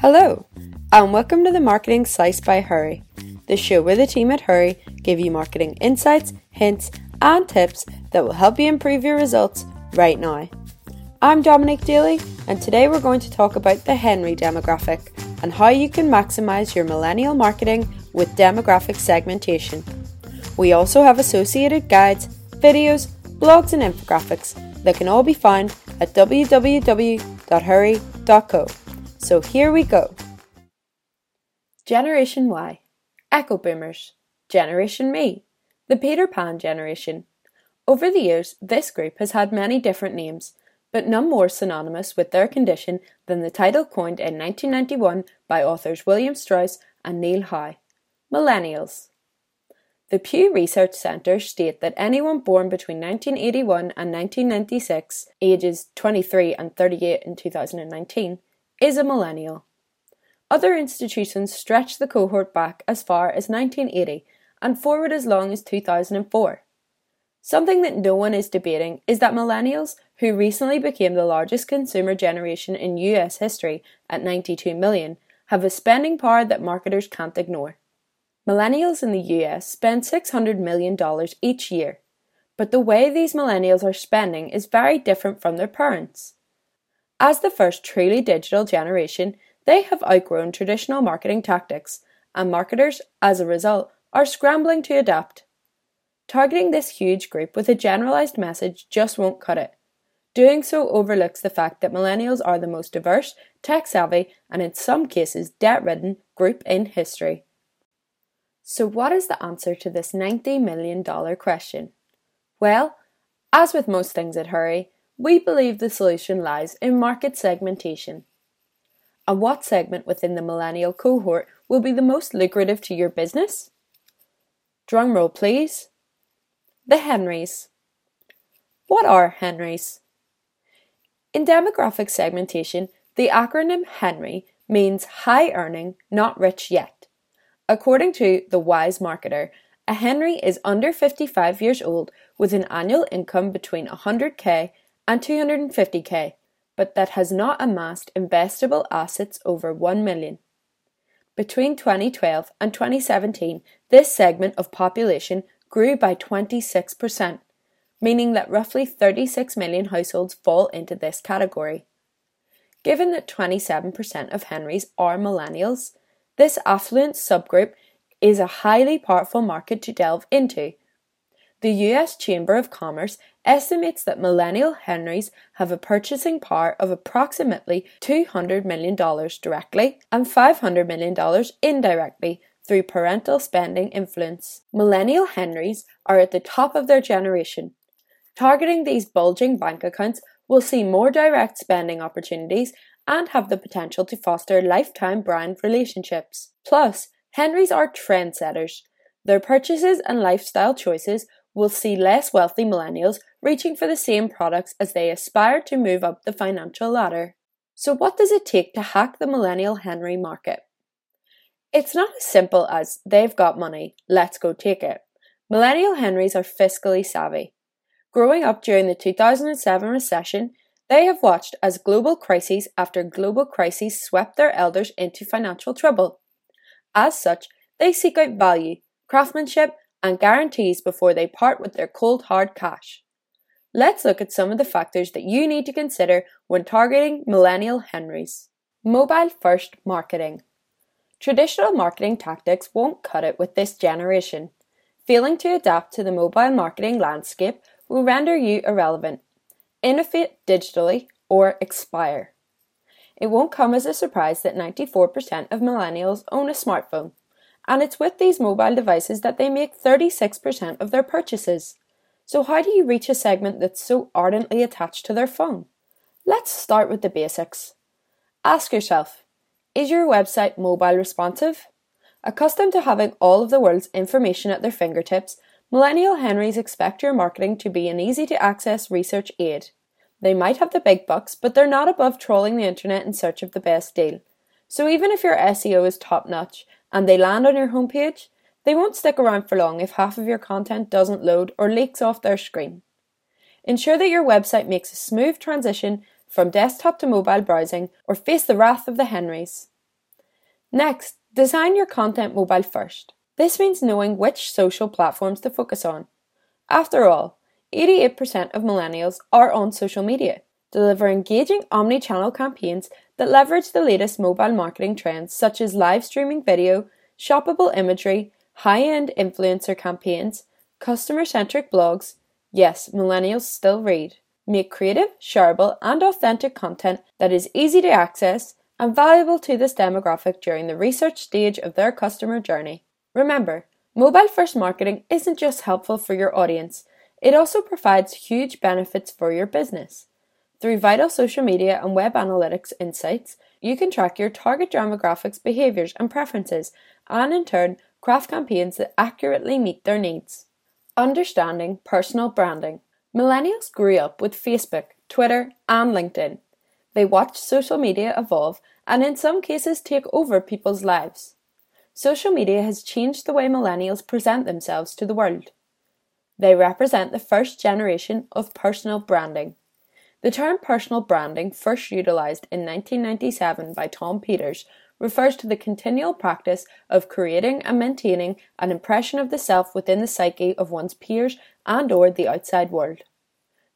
Hello, and welcome to the Marketing Slice by Hurree, the show where the team at Hurree give you marketing insights, hints, and tips that will help you improve your results right now. I'm Dominic Daly, and today we're going to talk about the Henry demographic and how you can maximize your millennial marketing with demographic segmentation. We also have associated guides, videos, blogs, and infographics that can all be found at www.hurree.co. So here we go. Generation Y, Echo Boomers, Generation Me, the Peter Pan generation. Over the years, this group has had many different names, but none more synonymous with their condition than the title coined in 1991 by authors William Strauss and Neil Howe Millennials. The Pew Research Centre state that anyone born between 1981 and 1996, ages 23 and 38 in 2019, is a millennial. Other institutions stretch the cohort back as far as 1980 and forward as long as 2004. Something that no one is debating is that millennials, who recently became the largest consumer generation in US history at 92 million, have a spending power that marketers can't ignore. Millennials in the US spend $600 million each year, but the way these millennials are spending is very different from their parents. As the first truly digital generation, they have outgrown traditional marketing tactics, and marketers, as a result, are scrambling to adapt. Targeting this huge group with a generalised message just won't cut it. Doing so overlooks the fact that millennials are the most diverse, tech savvy, and in some cases debt ridden group in history. So, what is the answer to this $90 million question? Well, as with most things at Hurree, we believe the solution lies in market segmentation. And what segment within the millennial cohort will be the most lucrative to your business? Drum roll, please. The Henrys. What are Henrys? In demographic segmentation, the acronym Henry means high earning, not rich yet. According to The Wise Marketer, a Henry is under 55 years old with an annual income between 100k and 250k, but that has not amassed investable assets over 1 million. Between 2012 and 2017, this segment of population grew by 26%, meaning that roughly 36 million households fall into this category. Given that 27% of Henrys are millennials, this affluent subgroup is a highly powerful market to delve into the US Chamber of Commerce estimates that millennial Henrys have a purchasing power of approximately $200 million directly and $500 million indirectly through parental spending influence. Millennial Henrys are at the top of their generation. Targeting these bulging bank accounts will see more direct spending opportunities and have the potential to foster lifetime brand relationships. Plus, Henrys are trendsetters. Their purchases and lifestyle choices will see less wealthy millennials reaching for the same products as they aspire to move up the financial ladder. So, what does it take to hack the millennial Henry market? It's not as simple as they've got money, let's go take it. Millennial Henrys are fiscally savvy. Growing up during the 2007 recession, they have watched as global crises after global crises swept their elders into financial trouble. As such, they seek out value, craftsmanship, and guarantees before they part with their cold hard cash. Let's look at some of the factors that you need to consider when targeting millennial Henrys. Mobile first marketing. Traditional marketing tactics won't cut it with this generation. Failing to adapt to the mobile marketing landscape will render you irrelevant. Innovate digitally or expire. It won't come as a surprise that 94% of millennials own a smartphone and it's with these mobile devices that they make 36% of their purchases. So, how do you reach a segment that's so ardently attached to their phone? Let's start with the basics. Ask yourself Is your website mobile responsive? Accustomed to having all of the world's information at their fingertips, Millennial Henrys expect your marketing to be an easy to access research aid. They might have the big bucks, but they're not above trawling the internet in search of the best deal. So even if your SEO is top notch, and they land on your homepage, they won't stick around for long if half of your content doesn't load or leaks off their screen. Ensure that your website makes a smooth transition from desktop to mobile browsing or face the wrath of the Henrys. Next, design your content mobile first. This means knowing which social platforms to focus on. After all, 88% of millennials are on social media. Deliver engaging omni channel campaigns that leverage the latest mobile marketing trends such as live streaming video, shoppable imagery, high end influencer campaigns, customer centric blogs. Yes, millennials still read. Make creative, shareable, and authentic content that is easy to access and valuable to this demographic during the research stage of their customer journey. Remember, mobile first marketing isn't just helpful for your audience, it also provides huge benefits for your business. Through vital social media and web analytics insights, you can track your target demographics' behaviours and preferences, and in turn, craft campaigns that accurately meet their needs. Understanding personal branding. Millennials grew up with Facebook, Twitter, and LinkedIn. They watched social media evolve and, in some cases, take over people's lives. Social media has changed the way millennials present themselves to the world. They represent the first generation of personal branding. The term personal branding, first utilised in 1997 by Tom Peters, refers to the continual practice of creating and maintaining an impression of the self within the psyche of one's peers and or the outside world.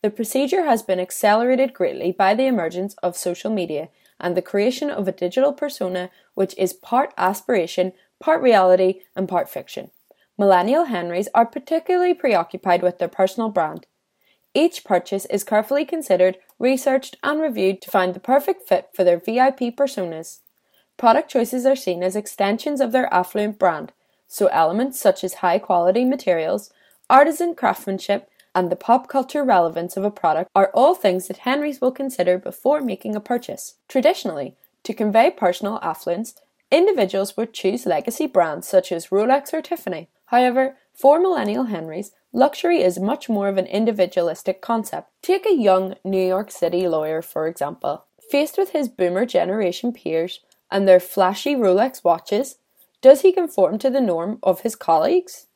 The procedure has been accelerated greatly by the emergence of social media and the creation of a digital persona which is part aspiration, part reality, and part fiction. Millennial Henrys are particularly preoccupied with their personal brand. Each purchase is carefully considered, researched, and reviewed to find the perfect fit for their VIP personas. Product choices are seen as extensions of their affluent brand, so elements such as high quality materials, artisan craftsmanship, and the pop culture relevance of a product are all things that Henrys will consider before making a purchase. Traditionally, to convey personal affluence, individuals would choose legacy brands such as Rolex or Tiffany. However, for millennial Henrys, luxury is much more of an individualistic concept. Take a young New York City lawyer, for example. Faced with his boomer generation peers and their flashy Rolex watches, does he conform to the norm of his colleagues?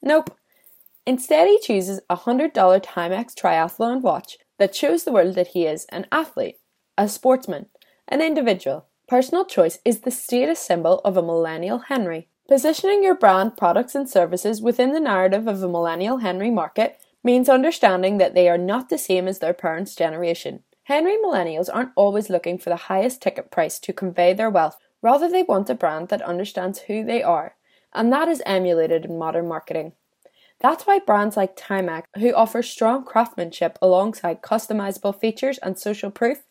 Nope. Instead, he chooses a $100 Timex triathlon watch that shows the world that he is an athlete, a sportsman, an individual. Personal choice is the status symbol of a millennial Henry. Positioning your brand, products, and services within the narrative of a millennial Henry market means understanding that they are not the same as their parents' generation. Henry millennials aren't always looking for the highest ticket price to convey their wealth, rather, they want a brand that understands who they are, and that is emulated in modern marketing. That's why brands like Timex, who offer strong craftsmanship alongside customizable features and social proof,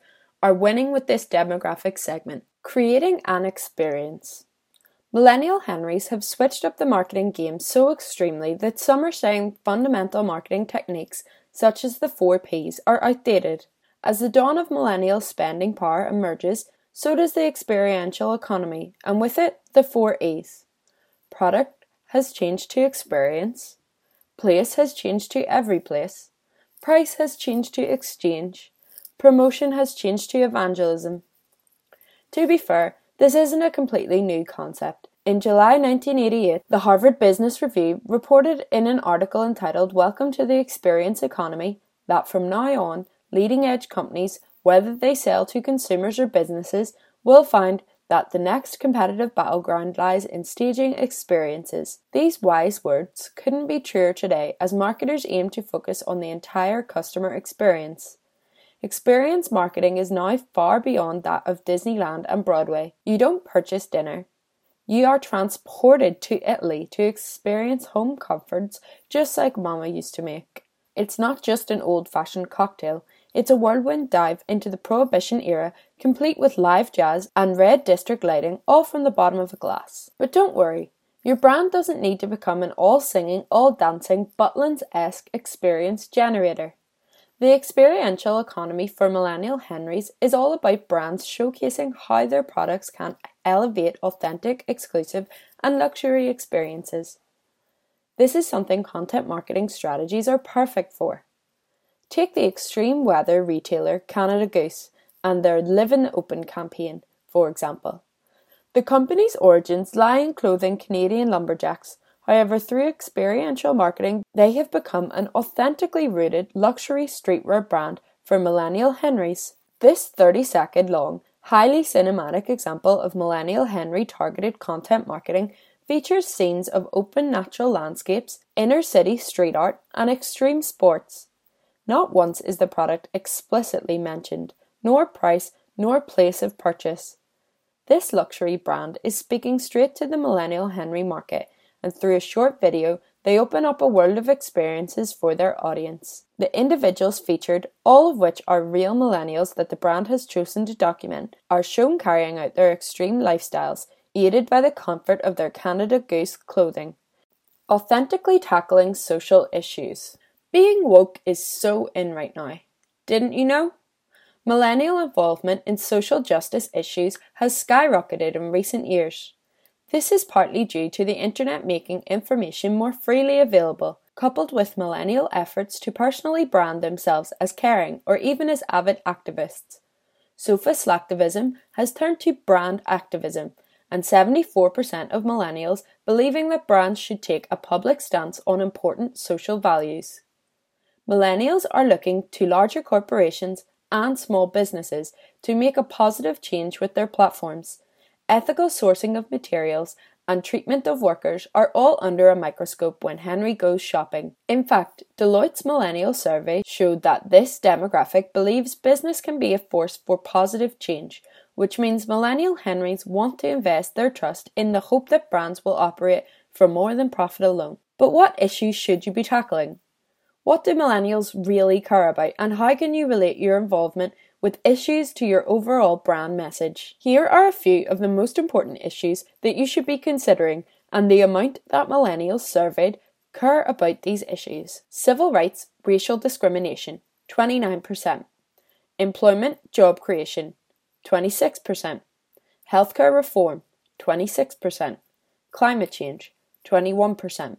are winning with this demographic segment. Creating an experience. Millennial Henrys have switched up the marketing game so extremely that some are saying fundamental marketing techniques, such as the four Ps, are outdated. As the dawn of millennial spending power emerges, so does the experiential economy, and with it, the four E's. Product has changed to experience, place has changed to every place, price has changed to exchange, promotion has changed to evangelism. To be fair, this isn't a completely new concept. In July 1988, the Harvard Business Review reported in an article entitled Welcome to the Experience Economy that from now on, leading edge companies, whether they sell to consumers or businesses, will find that the next competitive battleground lies in staging experiences. These wise words couldn't be truer today as marketers aim to focus on the entire customer experience. Experience marketing is now far beyond that of Disneyland and Broadway. You don't purchase dinner. You are transported to Italy to experience home comforts just like Mama used to make. It's not just an old fashioned cocktail, it's a whirlwind dive into the Prohibition era, complete with live jazz and red district lighting, all from the bottom of a glass. But don't worry, your brand doesn't need to become an all singing, all dancing, Butlins esque experience generator. The experiential economy for millennial Henrys is all about brands showcasing how their products can elevate authentic, exclusive, and luxury experiences. This is something content marketing strategies are perfect for. Take the extreme weather retailer Canada Goose and their Live in the Open campaign, for example. The company's origins lie in clothing Canadian lumberjacks However, through experiential marketing, they have become an authentically rooted luxury streetwear brand for millennial Henrys. This 30 second long highly cinematic example of Millennial Henry targeted content marketing features scenes of open natural landscapes, inner city street art, and extreme sports. Not once is the product explicitly mentioned, nor price, nor place of purchase. This luxury brand is speaking straight to the Millennial Henry market, and through a short video, they open up a world of experiences for their audience. The individuals featured, all of which are real millennials that the brand has chosen to document, are shown carrying out their extreme lifestyles, aided by the comfort of their Canada Goose clothing. Authentically tackling social issues. Being woke is so in right now. Didn't you know? Millennial involvement in social justice issues has skyrocketed in recent years. This is partly due to the internet making information more freely available, coupled with millennial efforts to personally brand themselves as caring or even as avid activists. Sofa slacktivism has turned to brand activism, and 74% of millennials believing that brands should take a public stance on important social values. Millennials are looking to larger corporations and small businesses to make a positive change with their platforms. Ethical sourcing of materials and treatment of workers are all under a microscope when Henry goes shopping. In fact, Deloitte's Millennial Survey showed that this demographic believes business can be a force for positive change, which means Millennial Henrys want to invest their trust in the hope that brands will operate for more than profit alone. But what issues should you be tackling? What do millennials really care about, and how can you relate your involvement with issues to your overall brand message? Here are a few of the most important issues that you should be considering and the amount that millennials surveyed care about these issues. Civil rights, racial discrimination, 29%. Employment, job creation, 26%. Healthcare reform, 26%. Climate change, 21%.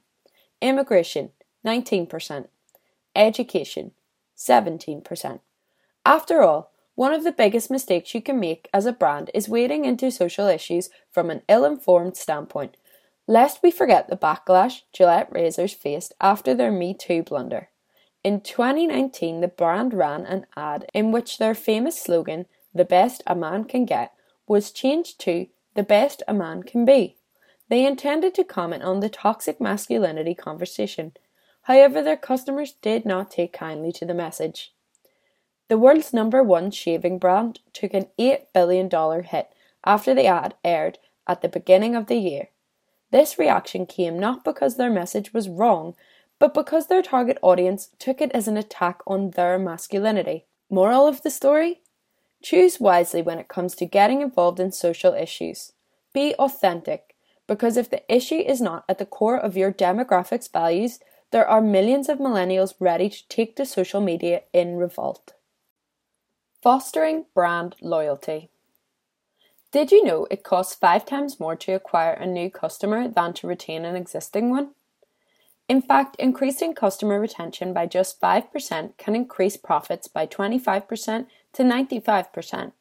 Immigration, 19%. Education 17%. After all, one of the biggest mistakes you can make as a brand is wading into social issues from an ill informed standpoint, lest we forget the backlash Gillette razors faced after their Me Too blunder. In 2019, the brand ran an ad in which their famous slogan, The Best a Man Can Get, was changed to The Best a Man Can Be. They intended to comment on the toxic masculinity conversation However, their customers did not take kindly to the message. The world's number one shaving brand took an $8 billion hit after the ad aired at the beginning of the year. This reaction came not because their message was wrong, but because their target audience took it as an attack on their masculinity. Moral of the story? Choose wisely when it comes to getting involved in social issues. Be authentic, because if the issue is not at the core of your demographic's values, there are millions of millennials ready to take to social media in revolt. Fostering brand loyalty. Did you know it costs five times more to acquire a new customer than to retain an existing one? In fact, increasing customer retention by just 5% can increase profits by 25% to 95%.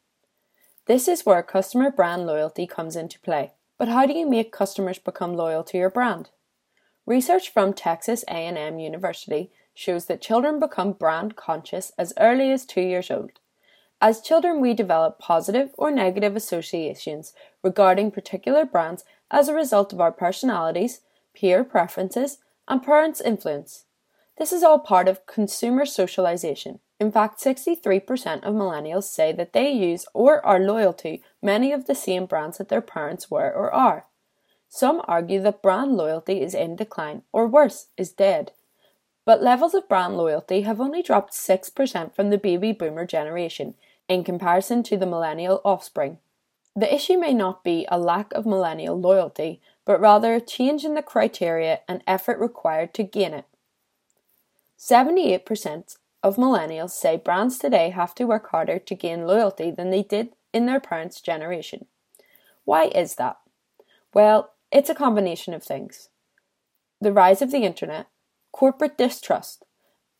This is where customer brand loyalty comes into play. But how do you make customers become loyal to your brand? Research from Texas A&M University shows that children become brand conscious as early as 2 years old. As children, we develop positive or negative associations regarding particular brands as a result of our personalities, peer preferences, and parents' influence. This is all part of consumer socialization. In fact, 63% of millennials say that they use or are loyal to many of the same brands that their parents were or are. Some argue that brand loyalty is in decline, or worse, is dead. But levels of brand loyalty have only dropped 6% from the baby boomer generation in comparison to the millennial offspring. The issue may not be a lack of millennial loyalty, but rather a change in the criteria and effort required to gain it. 78% of millennials say brands today have to work harder to gain loyalty than they did in their parents' generation. Why is that? Well, it's a combination of things the rise of the internet, corporate distrust,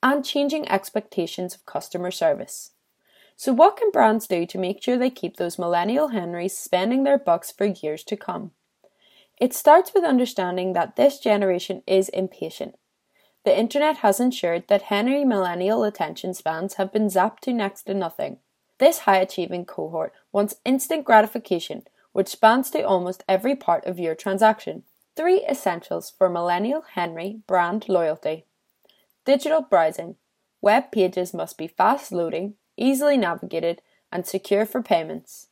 and changing expectations of customer service. So, what can brands do to make sure they keep those millennial Henrys spending their bucks for years to come? It starts with understanding that this generation is impatient. The internet has ensured that Henry millennial attention spans have been zapped to next to nothing. This high achieving cohort wants instant gratification, which spans to almost every part of your transaction. Three essentials for Millennial Henry brand loyalty digital browsing. Web pages must be fast loading, easily navigated, and secure for payments.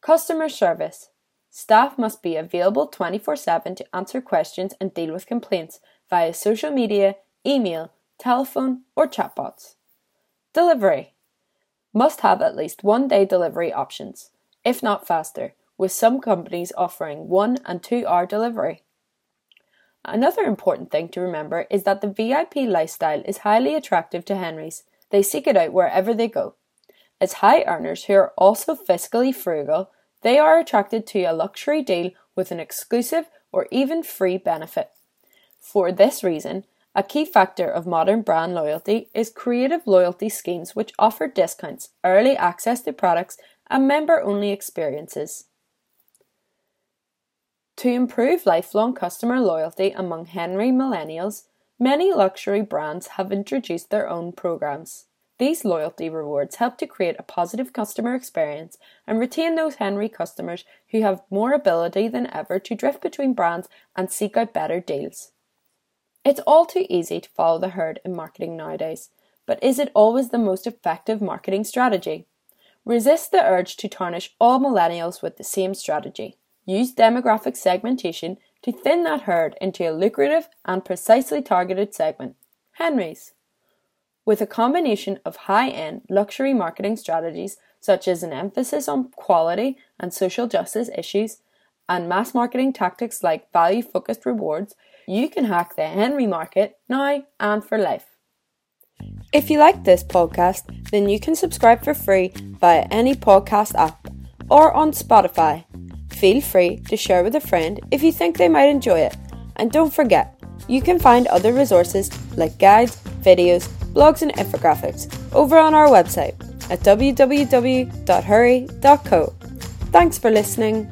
Customer service. Staff must be available 24 7 to answer questions and deal with complaints via social media, email, telephone, or chatbots. Delivery. Must have at least one day delivery options, if not faster, with some companies offering one and two hour delivery. Another important thing to remember is that the VIP lifestyle is highly attractive to Henrys. They seek it out wherever they go. As high earners who are also fiscally frugal, they are attracted to a luxury deal with an exclusive or even free benefit. For this reason, a key factor of modern brand loyalty is creative loyalty schemes which offer discounts, early access to products, and member only experiences. To improve lifelong customer loyalty among Henry millennials, many luxury brands have introduced their own programs. These loyalty rewards help to create a positive customer experience and retain those Henry customers who have more ability than ever to drift between brands and seek out better deals. It's all too easy to follow the herd in marketing nowadays, but is it always the most effective marketing strategy? Resist the urge to tarnish all millennials with the same strategy. Use demographic segmentation to thin that herd into a lucrative and precisely targeted segment. Henry's. With a combination of high end luxury marketing strategies, such as an emphasis on quality and social justice issues, and mass marketing tactics like value focused rewards, you can hack the Henry market now and for life. If you like this podcast, then you can subscribe for free via any podcast app or on Spotify. Feel free to share with a friend if you think they might enjoy it. And don't forget, you can find other resources like guides, videos, blogs, and infographics over on our website at www.hurree.co. Thanks for listening.